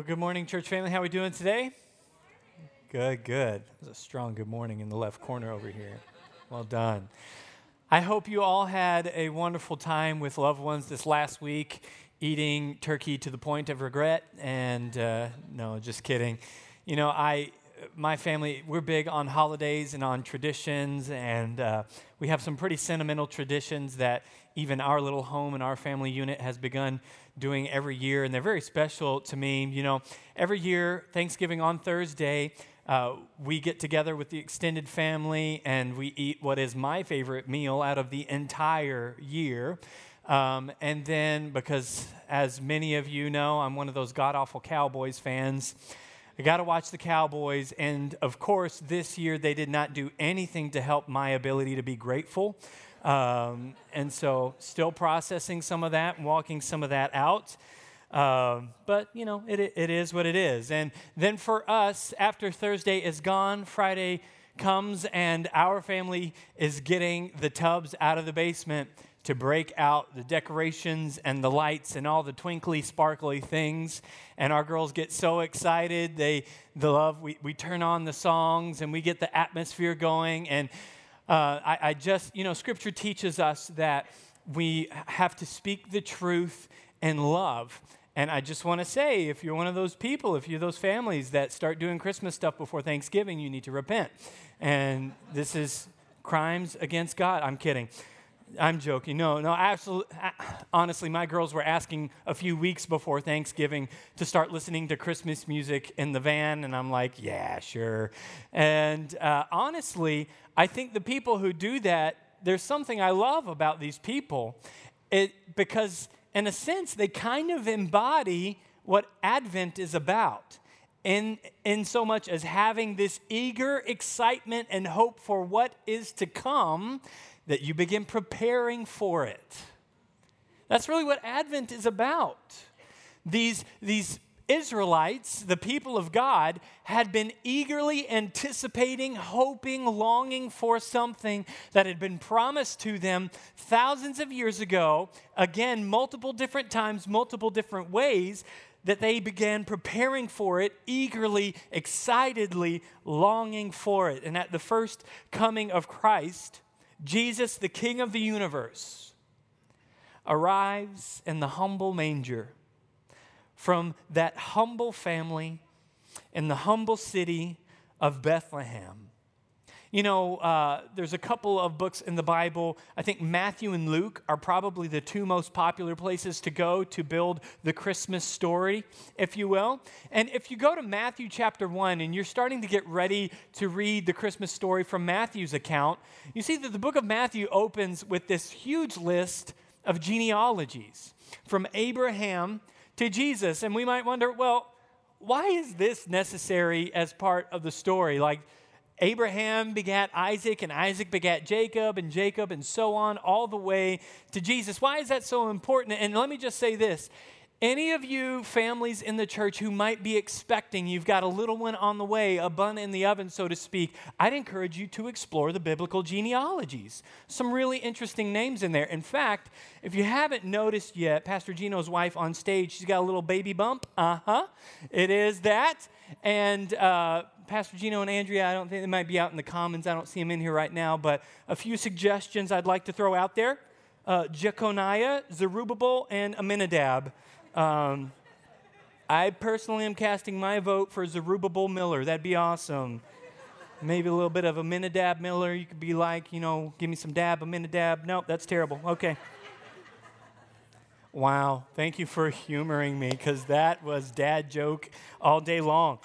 Well, good morning, church family. How are we doing today? Good, good. There's a strong good morning in the left corner over here. Well done. I hope you all had a wonderful time with loved ones this last week, eating turkey to the point of regret. And uh, no, just kidding. You know, I, my family, we're big on holidays and on traditions, and uh, we have some pretty sentimental traditions that even our little home and our family unit has begun doing every year, and they're very special to me. You know, every year, Thanksgiving on Thursday, uh, we get together with the extended family and we eat what is my favorite meal out of the entire year. Um, and then, because as many of you know, I'm one of those god awful Cowboys fans. I got to watch the Cowboys. And of course, this year they did not do anything to help my ability to be grateful. Um, and so, still processing some of that and walking some of that out. Um, but, you know, it, it is what it is. And then for us, after Thursday is gone, Friday comes, and our family is getting the tubs out of the basement to break out the decorations and the lights and all the twinkly, sparkly things. And our girls get so excited. They, they love, we, we turn on the songs and we get the atmosphere going. And uh, I, I just, you know, scripture teaches us that we have to speak the truth in love. And I just want to say if you're one of those people, if you're those families that start doing Christmas stuff before Thanksgiving, you need to repent. And this is crimes against God. I'm kidding. I'm joking. No, no, absolutely. Honestly, my girls were asking a few weeks before Thanksgiving to start listening to Christmas music in the van, and I'm like, yeah, sure. And uh, honestly, I think the people who do that, there's something I love about these people. It, because, in a sense, they kind of embody what Advent is about. In, in so much as having this eager excitement and hope for what is to come, that you begin preparing for it. That's really what Advent is about. These, these Israelites, the people of God, had been eagerly anticipating, hoping, longing for something that had been promised to them thousands of years ago, again, multiple different times, multiple different ways, that they began preparing for it, eagerly, excitedly longing for it. And at the first coming of Christ, Jesus, the King of the universe, arrives in the humble manger from that humble family in the humble city of Bethlehem. You know, uh, there's a couple of books in the Bible. I think Matthew and Luke are probably the two most popular places to go to build the Christmas story, if you will. And if you go to Matthew chapter 1 and you're starting to get ready to read the Christmas story from Matthew's account, you see that the book of Matthew opens with this huge list of genealogies from Abraham to Jesus. And we might wonder, well, why is this necessary as part of the story? Like, Abraham begat Isaac, and Isaac begat Jacob, and Jacob, and so on, all the way to Jesus. Why is that so important? And let me just say this any of you families in the church who might be expecting you've got a little one on the way, a bun in the oven, so to speak, I'd encourage you to explore the biblical genealogies. Some really interesting names in there. In fact, if you haven't noticed yet, Pastor Gino's wife on stage, she's got a little baby bump. Uh huh. It is that. And uh, Pastor Gino and Andrea, I don't think they might be out in the commons. I don't see them in here right now, but a few suggestions I'd like to throw out there uh, Jeconiah, Zerubbabel, and Aminadab. Um, I personally am casting my vote for Zerubbabel Miller. That'd be awesome. Maybe a little bit of Aminadab Miller. You could be like, you know, give me some dab, Aminadab. Nope, that's terrible. Okay. Wow. Thank you for humoring me because that was dad joke all day long.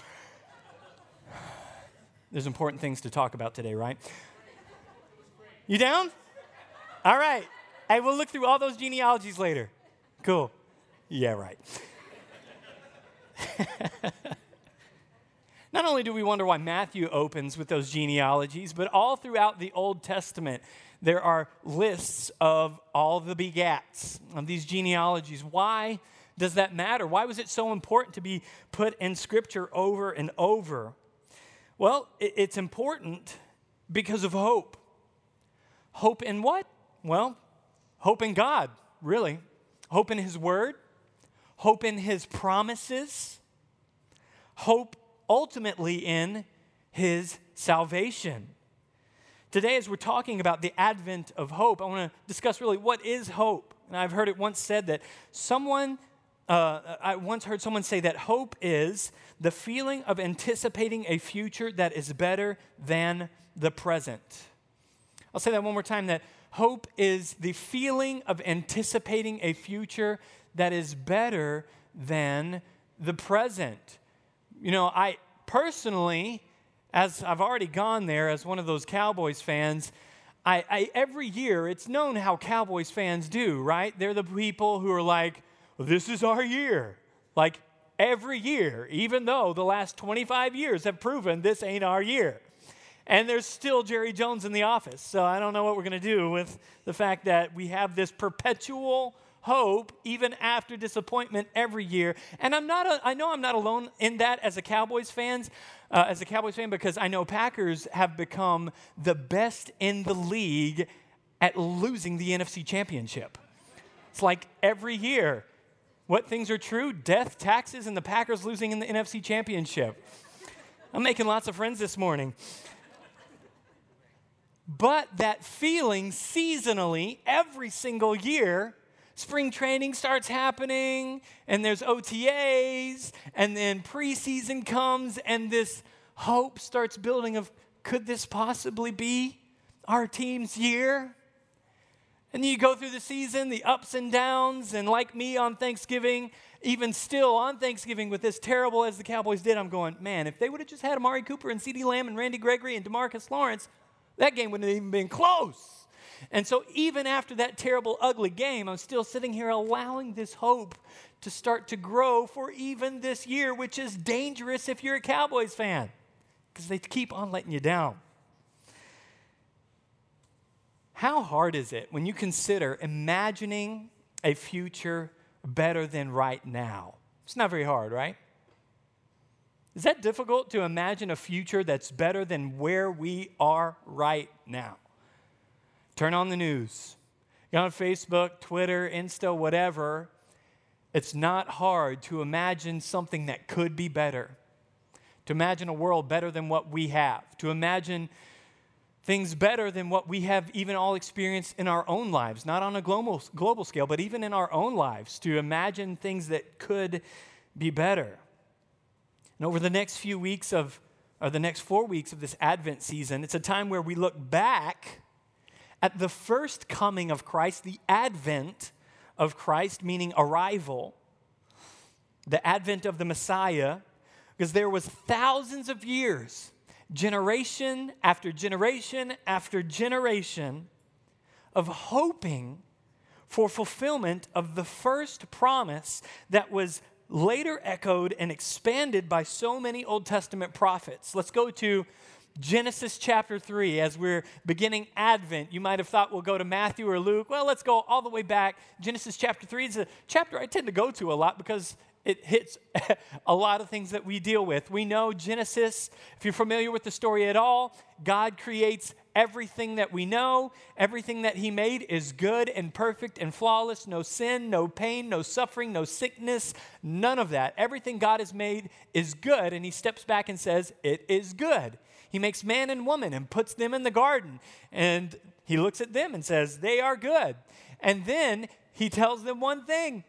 There's important things to talk about today, right? You down? All right. Hey, we'll look through all those genealogies later. Cool. Yeah, right. Not only do we wonder why Matthew opens with those genealogies, but all throughout the Old Testament, there are lists of all the begats of these genealogies. Why does that matter? Why was it so important to be put in Scripture over and over? Well, it's important because of hope. Hope in what? Well, hope in God, really. Hope in His Word, hope in His promises, hope ultimately in his salvation. Today, as we're talking about the advent of hope, I want to discuss really what is hope. And I've heard it once said that someone, uh, I once heard someone say that hope is the feeling of anticipating a future that is better than the present. I'll say that one more time that hope is the feeling of anticipating a future that is better than the present. You know, I personally, as I've already gone there as one of those Cowboys fans, I, I, every year it's known how Cowboys fans do, right? They're the people who are like, this is our year. Like every year, even though the last 25 years have proven this ain't our year. And there's still Jerry Jones in the office. So I don't know what we're going to do with the fact that we have this perpetual hope even after disappointment every year. And I'm not a, I know I'm not alone in that as a Cowboys fans, uh, as a Cowboys fan because I know Packers have become the best in the league at losing the NFC championship. It's like every year what things are true? Death, taxes, and the Packers losing in the NFC championship. I'm making lots of friends this morning. But that feeling seasonally, every single year, spring training starts happening, and there's OTAs, and then preseason comes, and this hope starts building of could this possibly be our team's year? And you go through the season, the ups and downs, and like me on Thanksgiving, even still on Thanksgiving with this terrible as the Cowboys did, I'm going, man, if they would have just had Amari Cooper and CeeDee Lamb and Randy Gregory and Demarcus Lawrence, that game wouldn't have even been close. And so, even after that terrible, ugly game, I'm still sitting here allowing this hope to start to grow for even this year, which is dangerous if you're a Cowboys fan because they keep on letting you down. How hard is it when you consider imagining a future better than right now? It's not very hard, right? Is that difficult to imagine a future that's better than where we are right now? Turn on the news. Get on Facebook, Twitter, Insta, whatever. It's not hard to imagine something that could be better, to imagine a world better than what we have, to imagine things better than what we have even all experienced in our own lives, not on a global, global scale, but even in our own lives, to imagine things that could be better. And over the next few weeks of, or the next four weeks of this Advent season, it's a time where we look back at the first coming of Christ, the advent of Christ, meaning arrival, the advent of the Messiah, because there was thousands of years, generation after generation after generation, of hoping for fulfillment of the first promise that was later echoed and expanded by so many Old Testament prophets. Let's go to Genesis chapter 3 as we're beginning Advent. You might have thought we'll go to Matthew or Luke. Well, let's go all the way back. Genesis chapter 3 is a chapter I tend to go to a lot because it hits a lot of things that we deal with. We know Genesis, if you're familiar with the story at all, God creates everything that we know. Everything that He made is good and perfect and flawless. No sin, no pain, no suffering, no sickness, none of that. Everything God has made is good. And He steps back and says, It is good. He makes man and woman and puts them in the garden. And He looks at them and says, They are good. And then He tells them one thing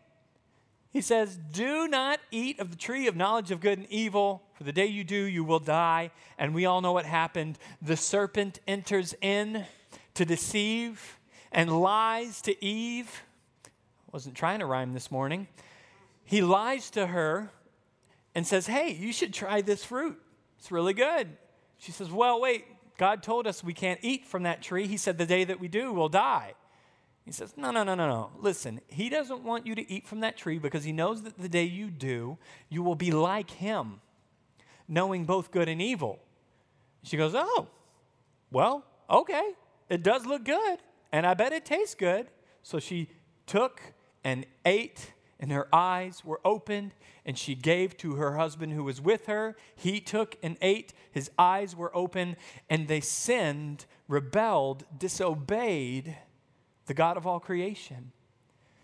he says, Do not eat of the tree of knowledge of good and evil, for the day you do, you will die. And we all know what happened. The serpent enters in to deceive and lies to Eve. Wasn't trying to rhyme this morning. He lies to her and says, Hey, you should try this fruit. It's really good. She says, Well, wait, God told us we can't eat from that tree. He said, The day that we do, we'll die. He says, No, no, no, no, no. Listen, he doesn't want you to eat from that tree because he knows that the day you do, you will be like him, knowing both good and evil. She goes, Oh, well, okay. It does look good, and I bet it tastes good. So she took and ate, and her eyes were opened, and she gave to her husband who was with her. He took and ate, his eyes were open, and they sinned, rebelled, disobeyed the God of all creation.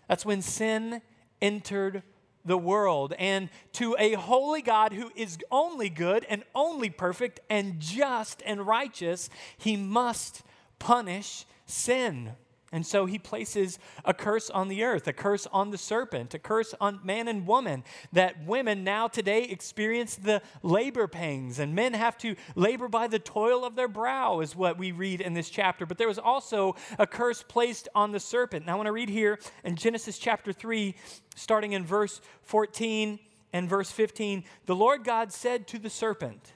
That's when sin entered the world. And to a holy God who is only good and only perfect and just and righteous, he must punish sin. And so he places a curse on the earth, a curse on the serpent, a curse on man and woman, that women now today experience the labor pangs, and men have to labor by the toil of their brow, is what we read in this chapter. But there was also a curse placed on the serpent. Now I want to read here in Genesis chapter 3, starting in verse 14 and verse 15. The Lord God said to the serpent,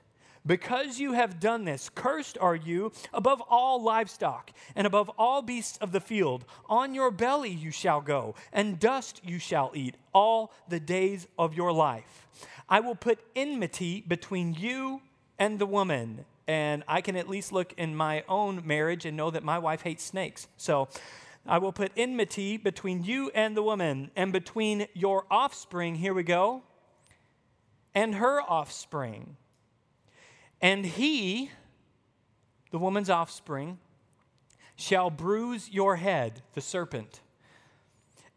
because you have done this, cursed are you above all livestock and above all beasts of the field. On your belly you shall go, and dust you shall eat all the days of your life. I will put enmity between you and the woman. And I can at least look in my own marriage and know that my wife hates snakes. So I will put enmity between you and the woman, and between your offspring, here we go, and her offspring and he, the woman's offspring, shall bruise your head, the serpent,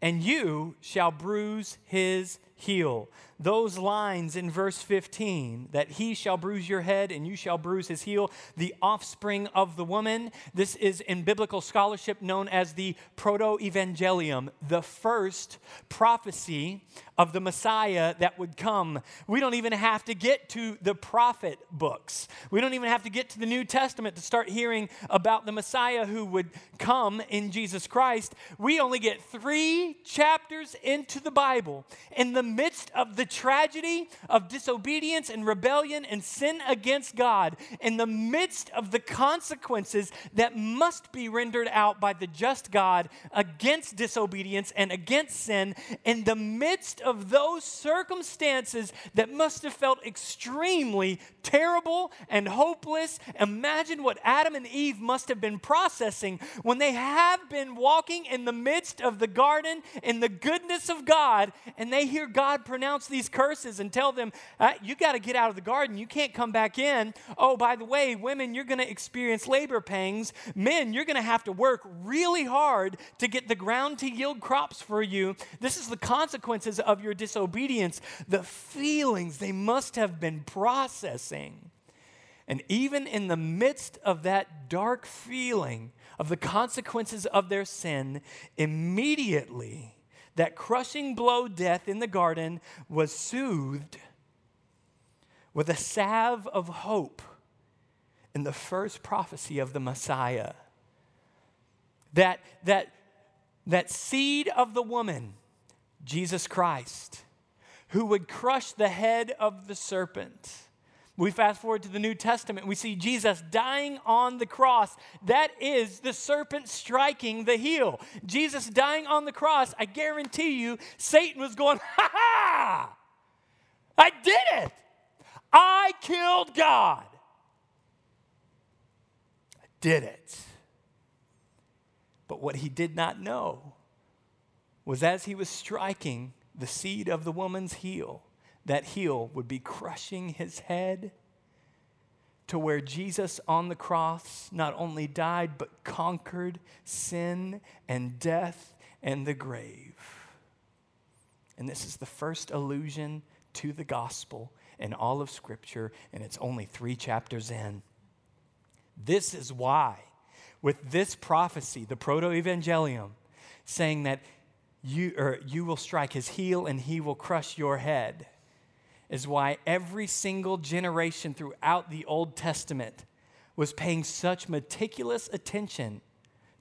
and you shall bruise his heel. Those lines in verse 15 that he shall bruise your head and you shall bruise his heel, the offspring of the woman. This is in biblical scholarship known as the proto evangelium, the first prophecy of the Messiah that would come. We don't even have to get to the prophet books. We don't even have to get to the New Testament to start hearing about the Messiah who would come in Jesus Christ. We only get three chapters into the Bible. In the midst of the tragedy of disobedience and rebellion and sin against God, in the midst of the consequences that must be rendered out by the just God against disobedience and against sin, in the midst of those circumstances that must have felt extremely terrible and hopeless, imagine what Adam and Eve must have been processing when they have been walking in the midst of the garden in the goodness of God and they hear God pronounce these curses and tell them, uh, You got to get out of the garden. You can't come back in. Oh, by the way, women, you're going to experience labor pangs. Men, you're going to have to work really hard to get the ground to yield crops for you. This is the consequences of your disobedience, the feelings they must have been processing. And even in the midst of that dark feeling of the consequences of their sin, immediately that crushing blow, death in the garden, was soothed with a salve of hope in the first prophecy of the Messiah. That, that, that seed of the woman Jesus Christ, who would crush the head of the serpent. We fast forward to the New Testament, we see Jesus dying on the cross. That is the serpent striking the heel. Jesus dying on the cross, I guarantee you, Satan was going, ha ha! I did it! I killed God. I did it. But what he did not know was as he was striking the seed of the woman's heel, that heel would be crushing his head to where Jesus on the cross not only died, but conquered sin and death and the grave. And this is the first allusion to the gospel in all of Scripture, and it's only three chapters in. This is why, with this prophecy, the proto evangelium, saying that you, or you will strike his heel and he will crush your head, is why every single generation throughout the Old Testament was paying such meticulous attention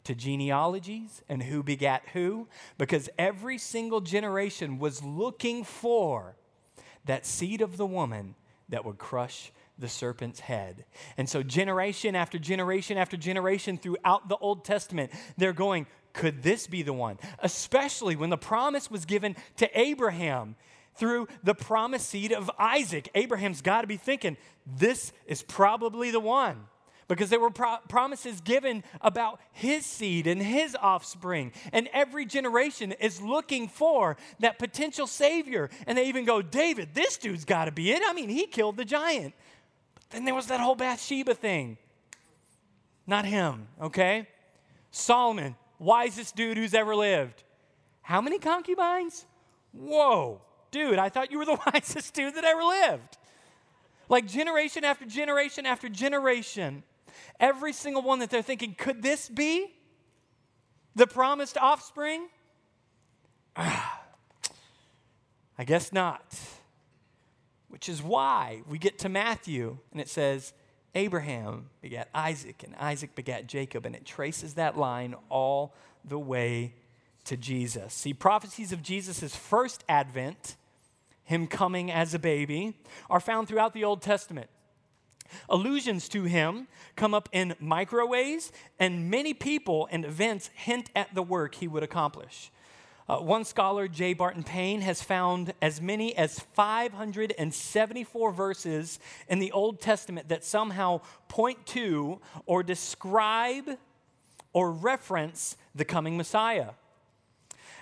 to genealogies and who begat who, because every single generation was looking for that seed of the woman that would crush the serpent's head. And so, generation after generation after generation throughout the Old Testament, they're going, could this be the one? Especially when the promise was given to Abraham through the promised seed of Isaac. Abraham's got to be thinking, this is probably the one. Because there were pro- promises given about his seed and his offspring. And every generation is looking for that potential savior. And they even go, David, this dude's got to be it. I mean, he killed the giant. But then there was that whole Bathsheba thing. Not him, okay? Solomon, wisest dude who's ever lived. How many concubines? Whoa. Dude, I thought you were the wisest dude that ever lived. Like generation after generation after generation, every single one that they're thinking, could this be the promised offspring? Ah, I guess not. Which is why we get to Matthew and it says, Abraham begat Isaac, and Isaac begat Jacob, and it traces that line all the way to Jesus. See, prophecies of Jesus' first advent, him coming as a baby, are found throughout the Old Testament. Allusions to him come up in micro ways, and many people and events hint at the work he would accomplish. Uh, one scholar, J. Barton Payne, has found as many as 574 verses in the Old Testament that somehow point to or describe or reference the coming Messiah.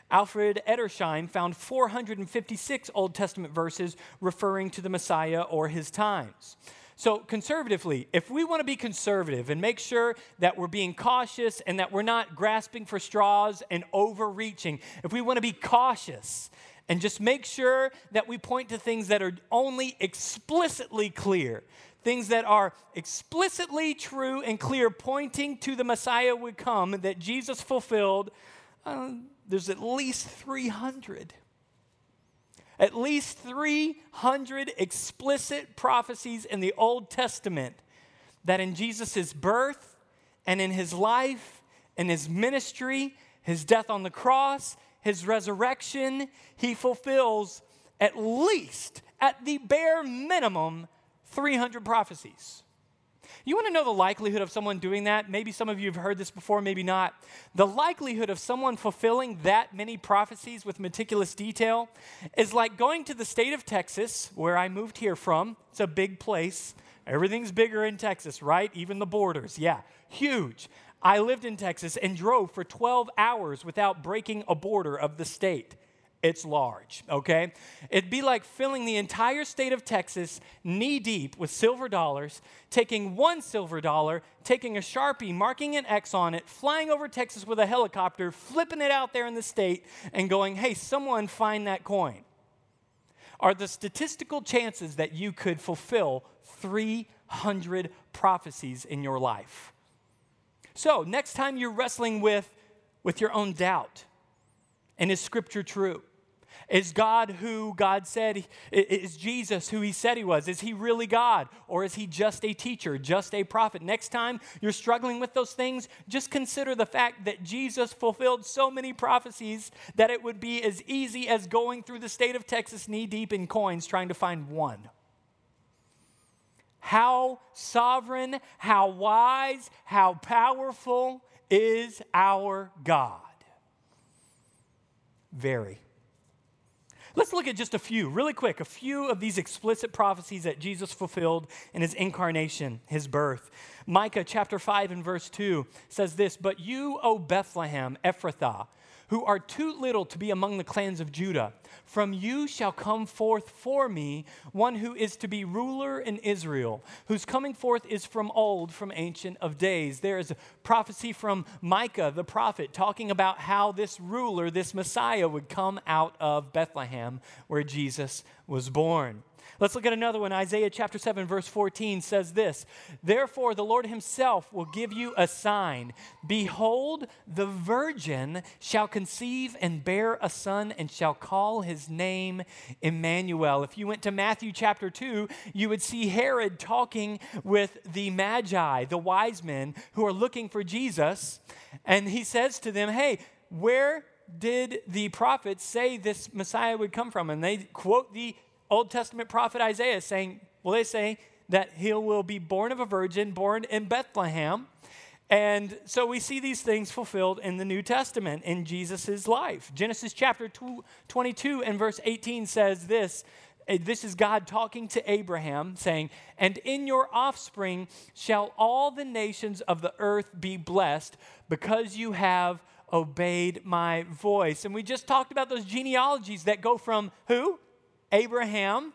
Alfred Edersheim found 456 Old Testament verses referring to the Messiah or his times. So, conservatively, if we want to be conservative and make sure that we're being cautious and that we're not grasping for straws and overreaching, if we want to be cautious and just make sure that we point to things that are only explicitly clear, things that are explicitly true and clear, pointing to the Messiah would come that Jesus fulfilled, uh, there's at least 300 at least 300 explicit prophecies in the Old Testament that in Jesus' birth and in his life and his ministry, his death on the cross, his resurrection, he fulfills at least, at the bare minimum, 300 prophecies. You want to know the likelihood of someone doing that? Maybe some of you have heard this before, maybe not. The likelihood of someone fulfilling that many prophecies with meticulous detail is like going to the state of Texas, where I moved here from. It's a big place. Everything's bigger in Texas, right? Even the borders. Yeah, huge. I lived in Texas and drove for 12 hours without breaking a border of the state it's large, okay? It'd be like filling the entire state of Texas knee deep with silver dollars, taking one silver dollar, taking a Sharpie, marking an X on it, flying over Texas with a helicopter, flipping it out there in the state, and going, hey, someone find that coin. Are the statistical chances that you could fulfill 300 prophecies in your life? So, next time you're wrestling with, with your own doubt, and is Scripture true? Is God who God said, is Jesus who he said he was? Is he really God? Or is he just a teacher, just a prophet? Next time you're struggling with those things, just consider the fact that Jesus fulfilled so many prophecies that it would be as easy as going through the state of Texas knee deep in coins trying to find one. How sovereign, how wise, how powerful is our God? Very. Let's look at just a few, really quick, a few of these explicit prophecies that Jesus fulfilled in his incarnation, his birth. Micah chapter 5 and verse 2 says this But you, O Bethlehem, Ephrathah, who are too little to be among the clans of Judah. From you shall come forth for me one who is to be ruler in Israel, whose coming forth is from old, from ancient of days. There is a prophecy from Micah the prophet talking about how this ruler, this Messiah, would come out of Bethlehem, where Jesus was born. Let's look at another one. Isaiah chapter 7, verse 14 says this Therefore, the Lord himself will give you a sign. Behold, the virgin shall conceive and bear a son and shall call his name Emmanuel. If you went to Matthew chapter 2, you would see Herod talking with the Magi, the wise men who are looking for Jesus. And he says to them, Hey, where did the prophets say this Messiah would come from? And they quote the Old Testament prophet Isaiah saying, well, they say that he will be born of a virgin, born in Bethlehem. And so we see these things fulfilled in the New Testament in Jesus' life. Genesis chapter 22 and verse 18 says this eh, this is God talking to Abraham, saying, And in your offspring shall all the nations of the earth be blessed because you have obeyed my voice. And we just talked about those genealogies that go from who? Abraham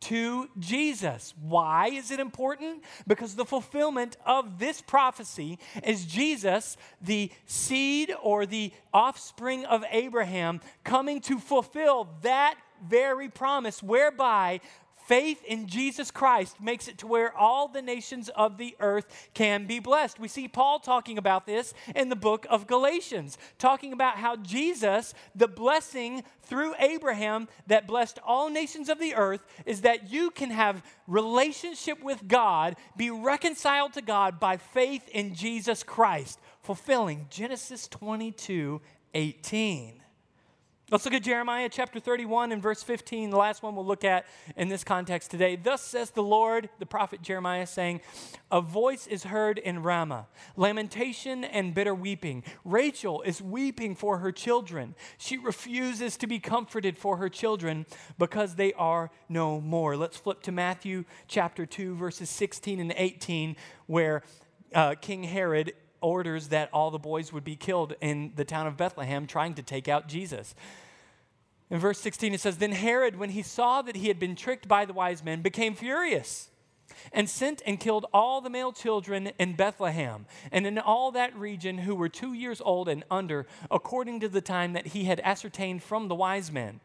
to Jesus. Why is it important? Because the fulfillment of this prophecy is Jesus, the seed or the offspring of Abraham, coming to fulfill that very promise whereby faith in Jesus Christ makes it to where all the nations of the earth can be blessed. We see Paul talking about this in the book of Galatians, talking about how Jesus, the blessing through Abraham that blessed all nations of the earth, is that you can have relationship with God, be reconciled to God by faith in Jesus Christ, fulfilling Genesis 22 18. Let's look at Jeremiah chapter 31 and verse 15, the last one we'll look at in this context today. Thus says the Lord, the prophet Jeremiah, saying, A voice is heard in Ramah, lamentation and bitter weeping. Rachel is weeping for her children. She refuses to be comforted for her children because they are no more. Let's flip to Matthew chapter 2, verses 16 and 18, where uh, King Herod orders that all the boys would be killed in the town of Bethlehem trying to take out Jesus. In verse 16, it says Then Herod, when he saw that he had been tricked by the wise men, became furious and sent and killed all the male children in Bethlehem and in all that region who were two years old and under, according to the time that he had ascertained from the wise men.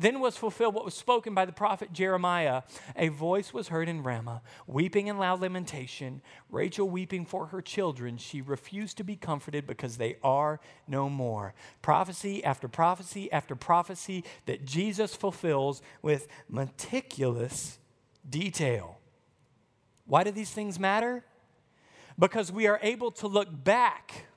Then was fulfilled what was spoken by the prophet Jeremiah. A voice was heard in Ramah, weeping and loud lamentation, Rachel weeping for her children. She refused to be comforted because they are no more. Prophecy after prophecy after prophecy that Jesus fulfills with meticulous detail. Why do these things matter? Because we are able to look back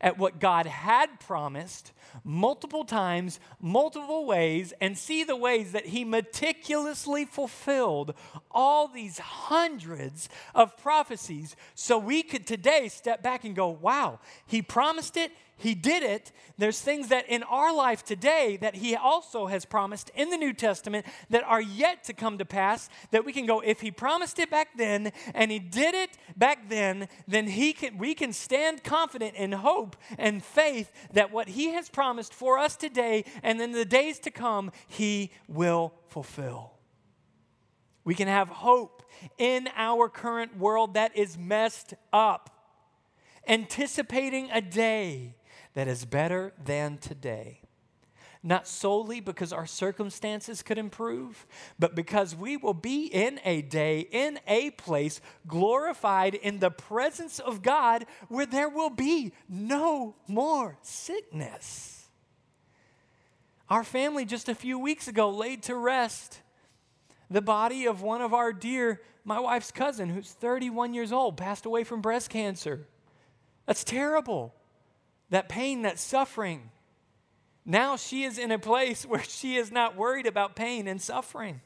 at what God had promised multiple times, multiple ways, and see the ways that He meticulously fulfilled all these hundreds of prophecies so we could today step back and go, wow, He promised it, he did it. There's things that in our life today that He also has promised in the New Testament that are yet to come to pass. That we can go, if He promised it back then and He did it back then, then he can, we can stand confident in hope and faith that what He has promised for us today and in the days to come, He will fulfill. We can have hope in our current world that is messed up, anticipating a day that is better than today. Not solely because our circumstances could improve, but because we will be in a day, in a place, glorified in the presence of God where there will be no more sickness. Our family just a few weeks ago laid to rest the body of one of our dear, my wife's cousin, who's 31 years old, passed away from breast cancer. That's terrible that pain, that suffering. Now she is in a place where she is not worried about pain and suffering.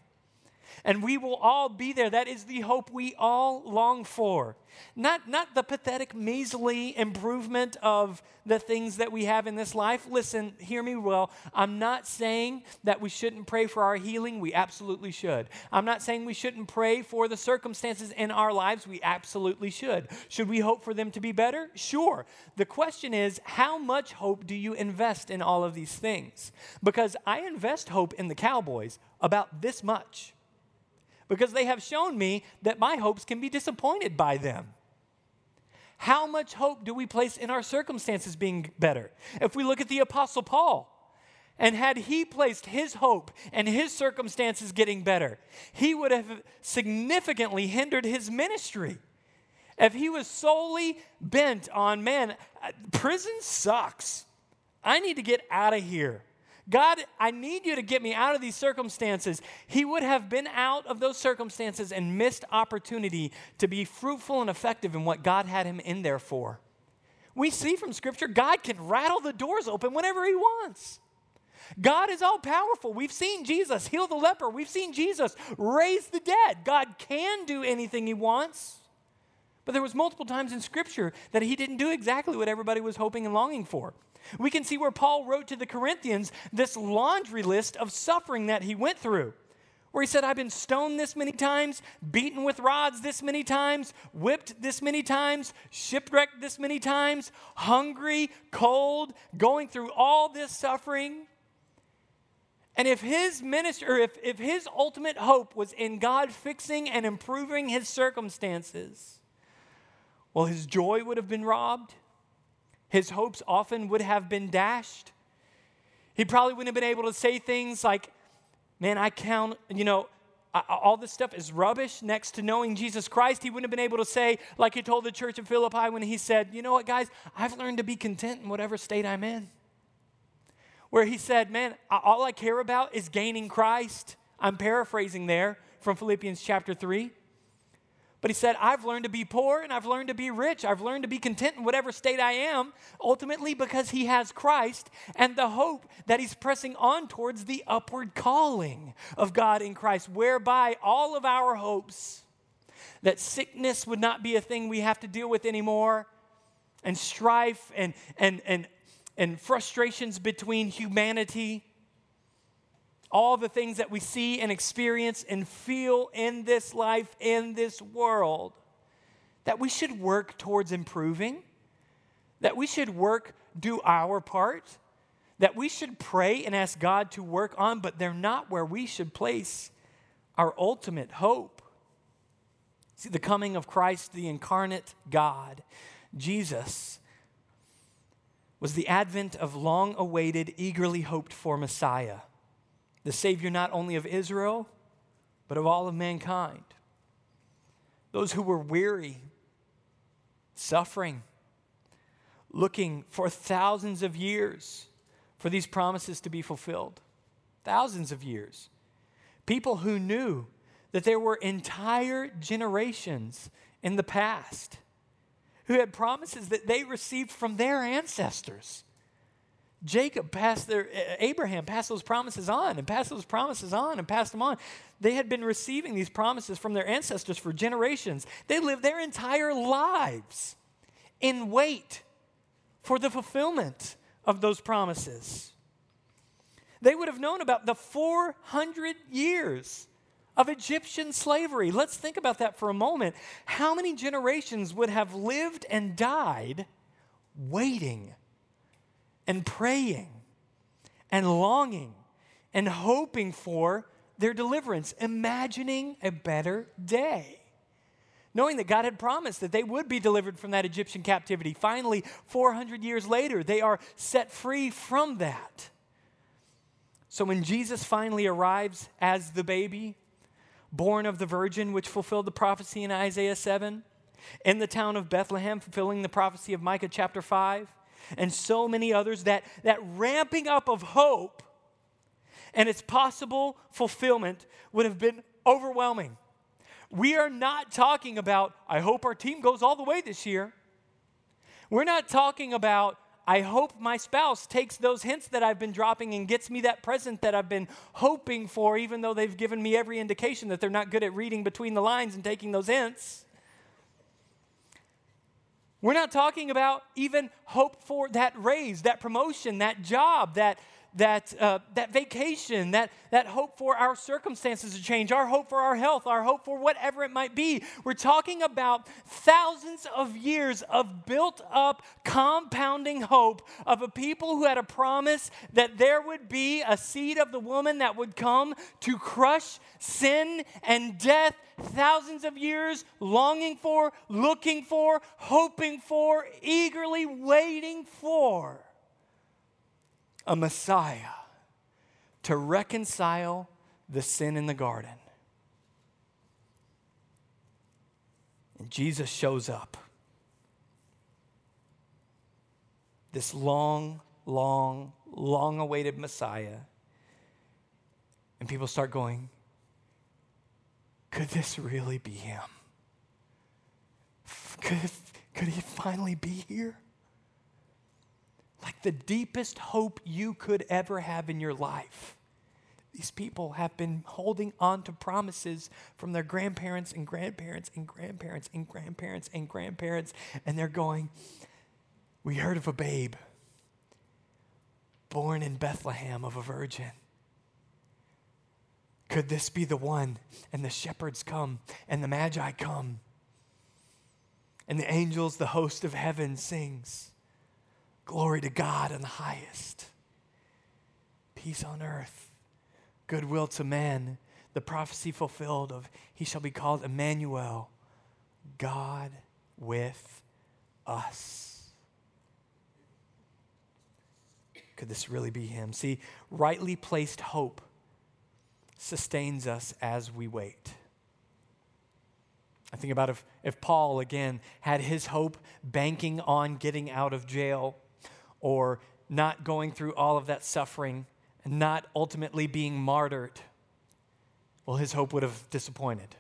And we will all be there. That is the hope we all long for. Not, not the pathetic, measly improvement of the things that we have in this life. Listen, hear me well. I'm not saying that we shouldn't pray for our healing. We absolutely should. I'm not saying we shouldn't pray for the circumstances in our lives. We absolutely should. Should we hope for them to be better? Sure. The question is, how much hope do you invest in all of these things? Because I invest hope in the Cowboys about this much because they have shown me that my hopes can be disappointed by them. How much hope do we place in our circumstances being better? If we look at the Apostle Paul, and had he placed his hope and his circumstances getting better, he would have significantly hindered his ministry. If he was solely bent on, man, prison sucks. I need to get out of here. God, I need you to get me out of these circumstances. He would have been out of those circumstances and missed opportunity to be fruitful and effective in what God had him in there for. We see from Scripture, God can rattle the doors open whenever He wants. God is all powerful. We've seen Jesus heal the leper, we've seen Jesus raise the dead. God can do anything He wants. But there was multiple times in Scripture that He didn't do exactly what everybody was hoping and longing for. We can see where Paul wrote to the Corinthians this laundry list of suffering that he went through. Where he said, I've been stoned this many times, beaten with rods this many times, whipped this many times, shipwrecked this many times, hungry, cold, going through all this suffering. And if his minister, if, if his ultimate hope was in God fixing and improving his circumstances, well, his joy would have been robbed his hopes often would have been dashed. He probably wouldn't have been able to say things like, man, I count, you know, I, all this stuff is rubbish next to knowing Jesus Christ. He wouldn't have been able to say, like he told the church of Philippi when he said, You know what, guys? I've learned to be content in whatever state I'm in. Where he said, Man, all I care about is gaining Christ. I'm paraphrasing there from Philippians chapter 3. But he said, I've learned to be poor and I've learned to be rich. I've learned to be content in whatever state I am, ultimately because he has Christ and the hope that he's pressing on towards the upward calling of God in Christ, whereby all of our hopes that sickness would not be a thing we have to deal with anymore, and strife and, and, and, and frustrations between humanity all the things that we see and experience and feel in this life, in this world, that we should work towards improving, that we should work, do our part, that we should pray and ask God to work on, but they're not where we should place our ultimate hope. See, the coming of Christ, the incarnate God, Jesus, was the advent of long awaited, eagerly hoped for Messiah the Savior not only of Israel, but of all of mankind. Those who were weary, suffering, looking for thousands of years for these promises to be fulfilled. Thousands of years. People who knew that there were entire generations in the past who had promises that they received from their ancestors Jacob passed their, Abraham passed those promises on and passed those promises on and passed them on. They had been receiving these promises from their ancestors for generations. They lived their entire lives in wait for the fulfillment of those promises. They would have known about the 400 years of Egyptian slavery. Let's think about that for a moment. How many generations would have lived and died waiting? And praying and longing and hoping for their deliverance, imagining a better day. Knowing that God had promised that they would be delivered from that Egyptian captivity. Finally, 400 years later, they are set free from that. So when Jesus finally arrives as the baby, born of the virgin, which fulfilled the prophecy in Isaiah 7, in the town of Bethlehem, fulfilling the prophecy of Micah chapter 5, and so many others, that, that ramping up of hope and its possible fulfillment would have been overwhelming. We are not talking about, I hope our team goes all the way this year. We're not talking about, I hope my spouse takes those hints that I've been dropping and gets me that present that I've been hoping for, even though they've given me every indication that they're not good at reading between the lines and taking those hints. We're not talking about even hope for that raise, that promotion, that job, that that, uh, that vacation, that, that hope for our circumstances to change, our hope for our health, our hope for whatever it might be. We're talking about thousands of years of built up, compounding hope of a people who had a promise that there would be a seed of the woman that would come to crush sin and death. Thousands of years longing for, looking for, hoping for, eagerly waiting for a Messiah to reconcile the sin in the garden. And Jesus shows up. This long, long, long awaited Messiah. And people start going, could this really be him? Could, could he finally be here? Like the deepest hope you could ever have in your life. These people have been holding on to promises from their grandparents and grandparents and grandparents and grandparents and grandparents, and they're going, We heard of a babe born in Bethlehem of a virgin. Could this be the one? And the shepherds come, and the magi come, and the angels, the host of heaven, sings. Glory to God in the highest. Peace on earth, goodwill to man. The prophecy fulfilled of he shall be called Emmanuel, God with us. Could this really be him? See, rightly placed hope sustains us as we wait. I think about if, if Paul, again, had his hope banking on getting out of jail or not going through all of that suffering and not ultimately being martyred, well, his hope would have disappointed.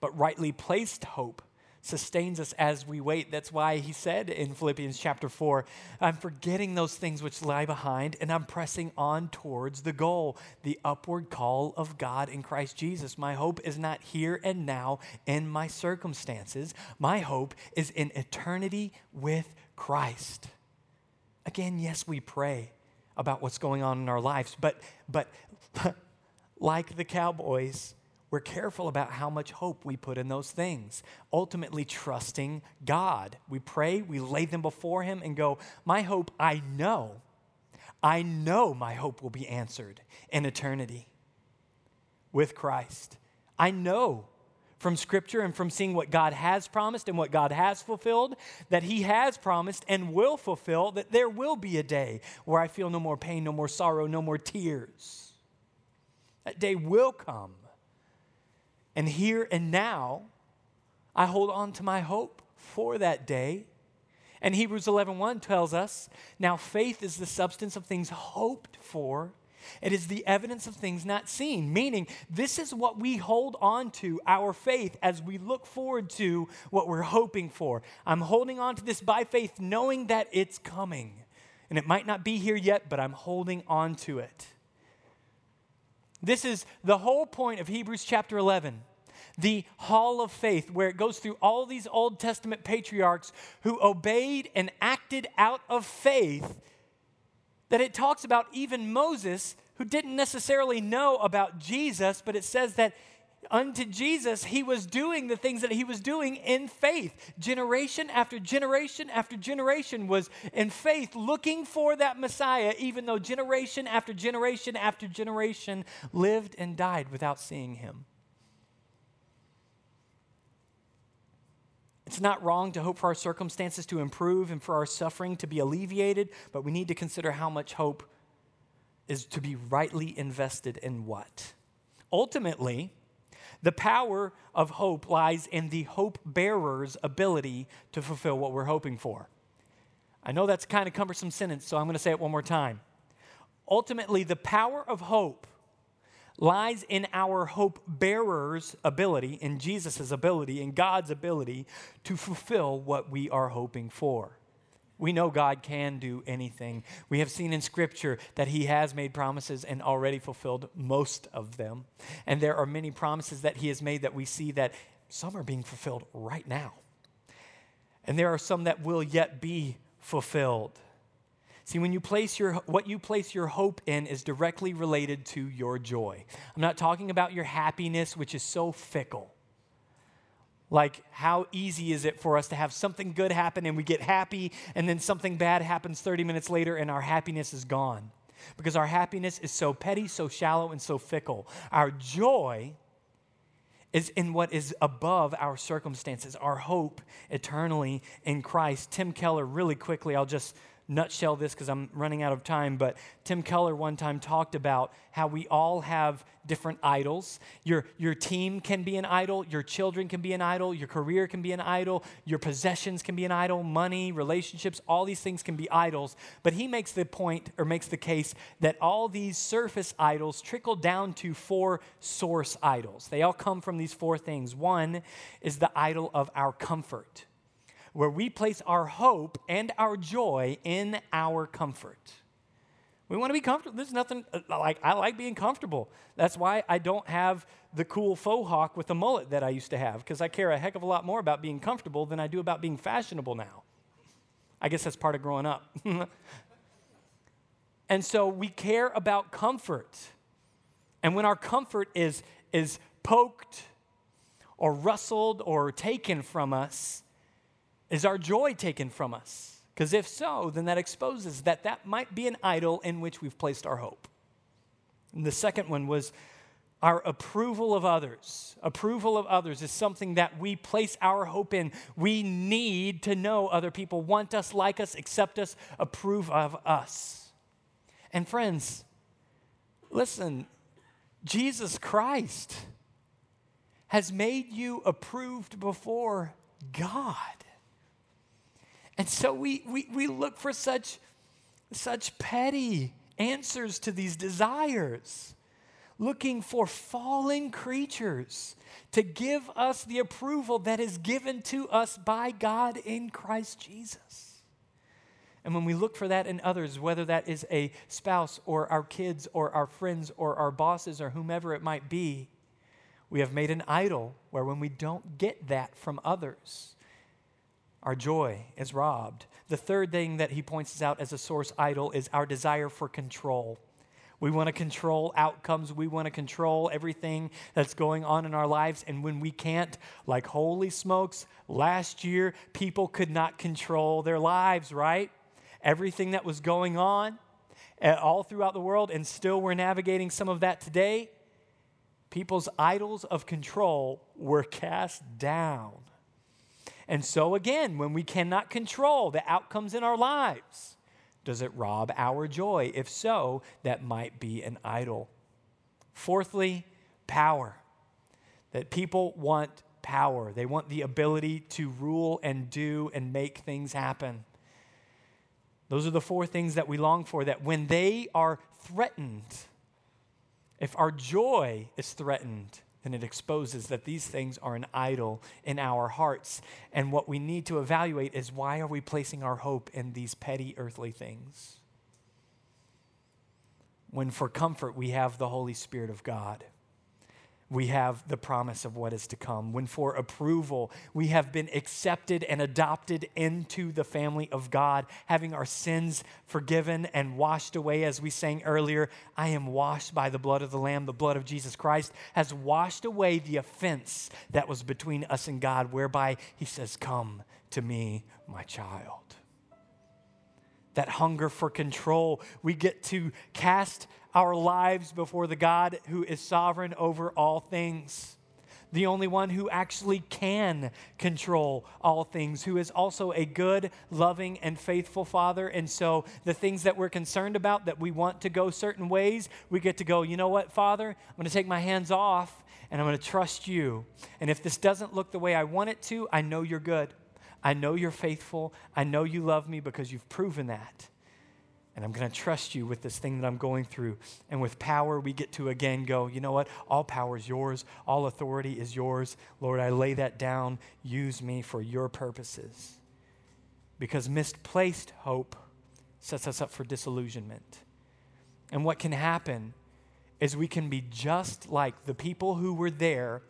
But rightly placed hope sustains us as we wait. That's why he said in Philippians chapter 4, I'm forgetting those things which lie behind and I'm pressing on towards the goal, the upward call of God in Christ Jesus. My hope is not here and now in my circumstances. My hope is in eternity with Christ. Again, yes, we pray about what's going on in our lives, but but like the cowboys, we're careful about how much hope we put in those things, ultimately trusting God. We pray, we lay them before Him and go, My hope, I know, I know my hope will be answered in eternity with Christ. I know from Scripture and from seeing what God has promised and what God has fulfilled, that He has promised and will fulfill, that there will be a day where I feel no more pain, no more sorrow, no more tears. That day will come. And here and now, I hold on to my hope for that day. And Hebrews 11:1 tells us, "Now faith is the substance of things hoped for, it is the evidence of things not seen." Meaning, this is what we hold on to, our faith, as we look forward to what we're hoping for. I'm holding on to this by faith, knowing that it's coming. And it might not be here yet, but I'm holding on to it. This is the whole point of Hebrews chapter 11. The hall of faith, where it goes through all these Old Testament patriarchs who obeyed and acted out of faith, that it talks about even Moses, who didn't necessarily know about Jesus, but it says that unto Jesus, he was doing the things that he was doing in faith. Generation after generation after generation was in faith looking for that Messiah, even though generation after generation after generation lived and died without seeing him. It's not wrong to hope for our circumstances to improve and for our suffering to be alleviated, but we need to consider how much hope is to be rightly invested in what. Ultimately, the power of hope lies in the hope bearer's ability to fulfill what we're hoping for. I know that's kind of cumbersome sentence, so I'm going to say it one more time. Ultimately, the power of hope lies in our hope bearer's ability, in Jesus' ability, in God's ability to fulfill what we are hoping for. We know God can do anything. We have seen in Scripture that He has made promises and already fulfilled most of them. And there are many promises that He has made that we see that some are being fulfilled right now. And there are some that will yet be fulfilled. See, when you place your what you place your hope in is directly related to your joy. I'm not talking about your happiness, which is so fickle. Like, how easy is it for us to have something good happen and we get happy, and then something bad happens 30 minutes later and our happiness is gone? Because our happiness is so petty, so shallow, and so fickle. Our joy is in what is above our circumstances, our hope eternally in Christ. Tim Keller, really quickly, I'll just nutshell this because I'm running out of time, but Tim Keller one time talked about how we all have different idols. Your, your team can be an idol, your children can be an idol, your career can be an idol, your possessions can be an idol, money, relationships, all these things can be idols. But he makes the point or makes the case that all these surface idols trickle down to four source idols. They all come from these four things. One is the idol of our comfort where we place our hope and our joy in our comfort. We want to be comfortable. There's nothing uh, like I like being comfortable. That's why I don't have the cool faux hawk with the mullet that I used to have because I care a heck of a lot more about being comfortable than I do about being fashionable now. I guess that's part of growing up. and so we care about comfort. And when our comfort is is poked or rustled or taken from us, is our joy taken from us? Because if so, then that exposes that that might be an idol in which we've placed our hope. And the second one was our approval of others. Approval of others is something that we place our hope in. We need to know other people want us, like us, accept us, approve of us. And friends, listen, Jesus Christ has made you approved before God. And so we, we, we look for such, such petty answers to these desires, looking for fallen creatures to give us the approval that is given to us by God in Christ Jesus. And when we look for that in others, whether that is a spouse or our kids or our friends or our bosses or whomever it might be, we have made an idol where when we don't get that from others, our joy is robbed. The third thing that he points out as a source idol is our desire for control. We want to control outcomes. We want to control everything that's going on in our lives. And when we can't, like holy smokes, last year people could not control their lives, right? Everything that was going on eh, all throughout the world, and still we're navigating some of that today. People's idols of control were cast down. And so, again, when we cannot control the outcomes in our lives, does it rob our joy? If so, that might be an idol. Fourthly, power. That people want power, they want the ability to rule and do and make things happen. Those are the four things that we long for, that when they are threatened, if our joy is threatened, then it exposes that these things are an idol in our hearts. And what we need to evaluate is why are we placing our hope in these petty earthly things? When for comfort we have the Holy Spirit of God we have the promise of what is to come. When for approval, we have been accepted and adopted into the family of God, having our sins forgiven and washed away, as we sang earlier. I am washed by the blood of the Lamb, the blood of Jesus Christ has washed away the offense that was between us and God, whereby He says, Come to me, my child. That hunger for control, we get to cast our lives before the God who is sovereign over all things, the only one who actually can control all things, who is also a good, loving, and faithful Father. And so, the things that we're concerned about, that we want to go certain ways, we get to go, you know what, Father? I'm going to take my hands off and I'm going to trust you. And if this doesn't look the way I want it to, I know you're good. I know you're faithful. I know you love me because you've proven that. And I'm going to trust you with this thing that I'm going through. And with power, we get to again go, you know what? All power is yours, all authority is yours. Lord, I lay that down. Use me for your purposes. Because misplaced hope sets us up for disillusionment. And what can happen is we can be just like the people who were there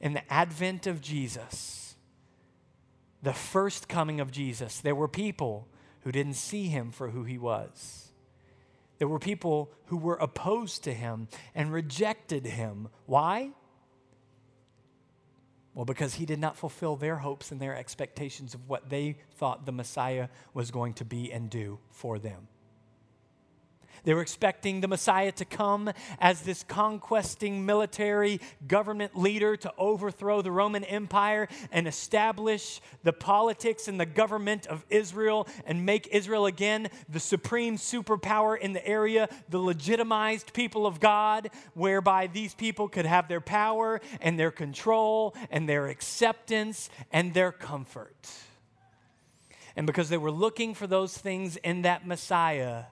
in the advent of Jesus, the first coming of Jesus. There were people who didn't see him for who he was. There were people who were opposed to him and rejected him. Why? Well, because he did not fulfill their hopes and their expectations of what they thought the Messiah was going to be and do for them. They were expecting the Messiah to come as this conquesting military government leader to overthrow the Roman Empire and establish the politics and the government of Israel and make Israel again the supreme superpower in the area, the legitimized people of God, whereby these people could have their power and their control and their acceptance and their comfort. And because they were looking for those things in that Messiah,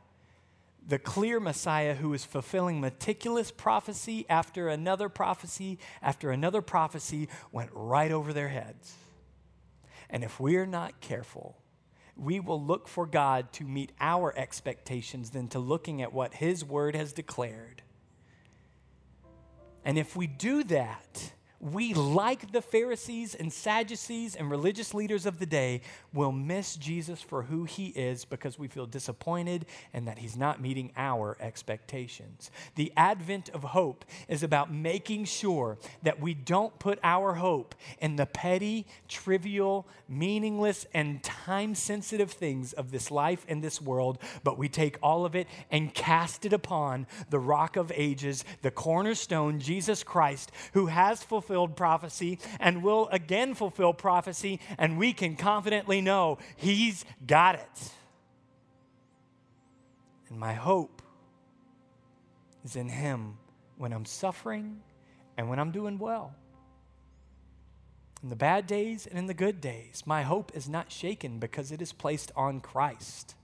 the clear Messiah who is fulfilling meticulous prophecy after another prophecy after another prophecy went right over their heads. And if we're not careful, we will look for God to meet our expectations than to looking at what His Word has declared. And if we do that, we, like the Pharisees and Sadducees and religious leaders of the day, will miss Jesus for who he is because we feel disappointed and that he's not meeting our expectations. The advent of hope is about making sure that we don't put our hope in the petty, trivial, meaningless, and time sensitive things of this life and this world, but we take all of it and cast it upon the rock of ages, the cornerstone, Jesus Christ, who has fulfilled fulfilled prophecy and will again fulfill prophecy, and we can confidently know He's got it. And my hope is in Him when I'm suffering and when I'm doing well. In the bad days and in the good days, my hope is not shaken because it is placed on Christ.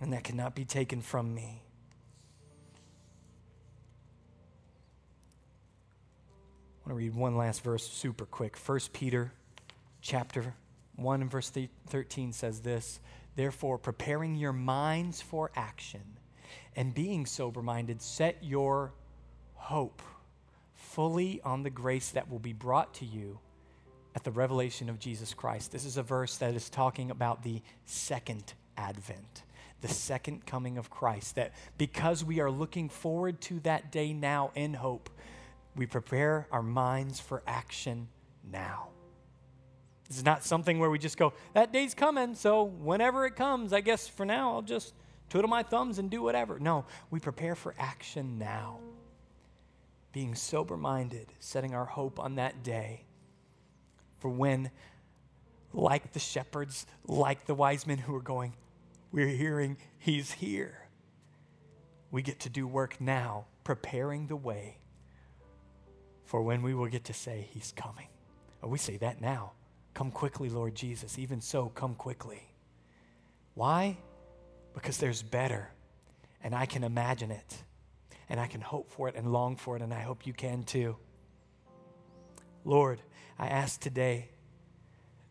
And that cannot be taken from me. I want to read one last verse super quick. 1 Peter chapter 1 and verse 13 says this Therefore, preparing your minds for action and being sober minded, set your hope fully on the grace that will be brought to you at the revelation of Jesus Christ. This is a verse that is talking about the second advent, the second coming of Christ. That because we are looking forward to that day now in hope, we prepare our minds for action now. This is not something where we just go, that day's coming, so whenever it comes, I guess for now I'll just twiddle my thumbs and do whatever. No, we prepare for action now being sober minded, setting our hope on that day for when, like the shepherds, like the wise men who are going, we're hearing he's here. We get to do work now, preparing the way for when we will get to say, He's coming. Oh, we say that now. Come quickly, Lord Jesus. Even so, come quickly. Why? Because there's better, and I can imagine it and I can hope for it and long for it, and I hope you can too. Lord, I ask today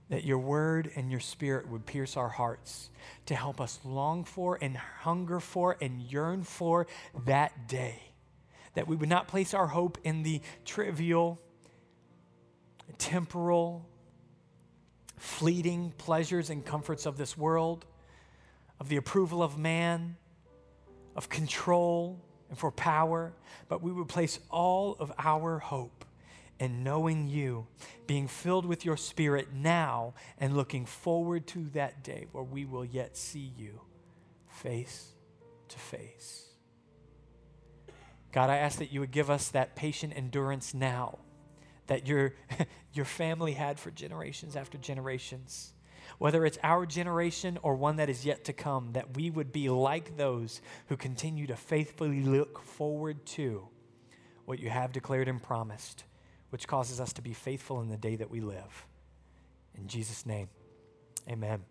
that your word and your spirit would pierce our hearts to help us long for and hunger for and yearn for that day. That we would not place our hope in the trivial, temporal, fleeting pleasures and comforts of this world, of the approval of man, of control, and for power, but we would place all of our hope in knowing you, being filled with your spirit now, and looking forward to that day where we will yet see you face to face. God, I ask that you would give us that patient endurance now that your, your family had for generations after generations whether it's our generation or one that is yet to come, that we would be like those who continue to faithfully look forward to what you have declared and promised, which causes us to be faithful in the day that we live. In Jesus' name, amen.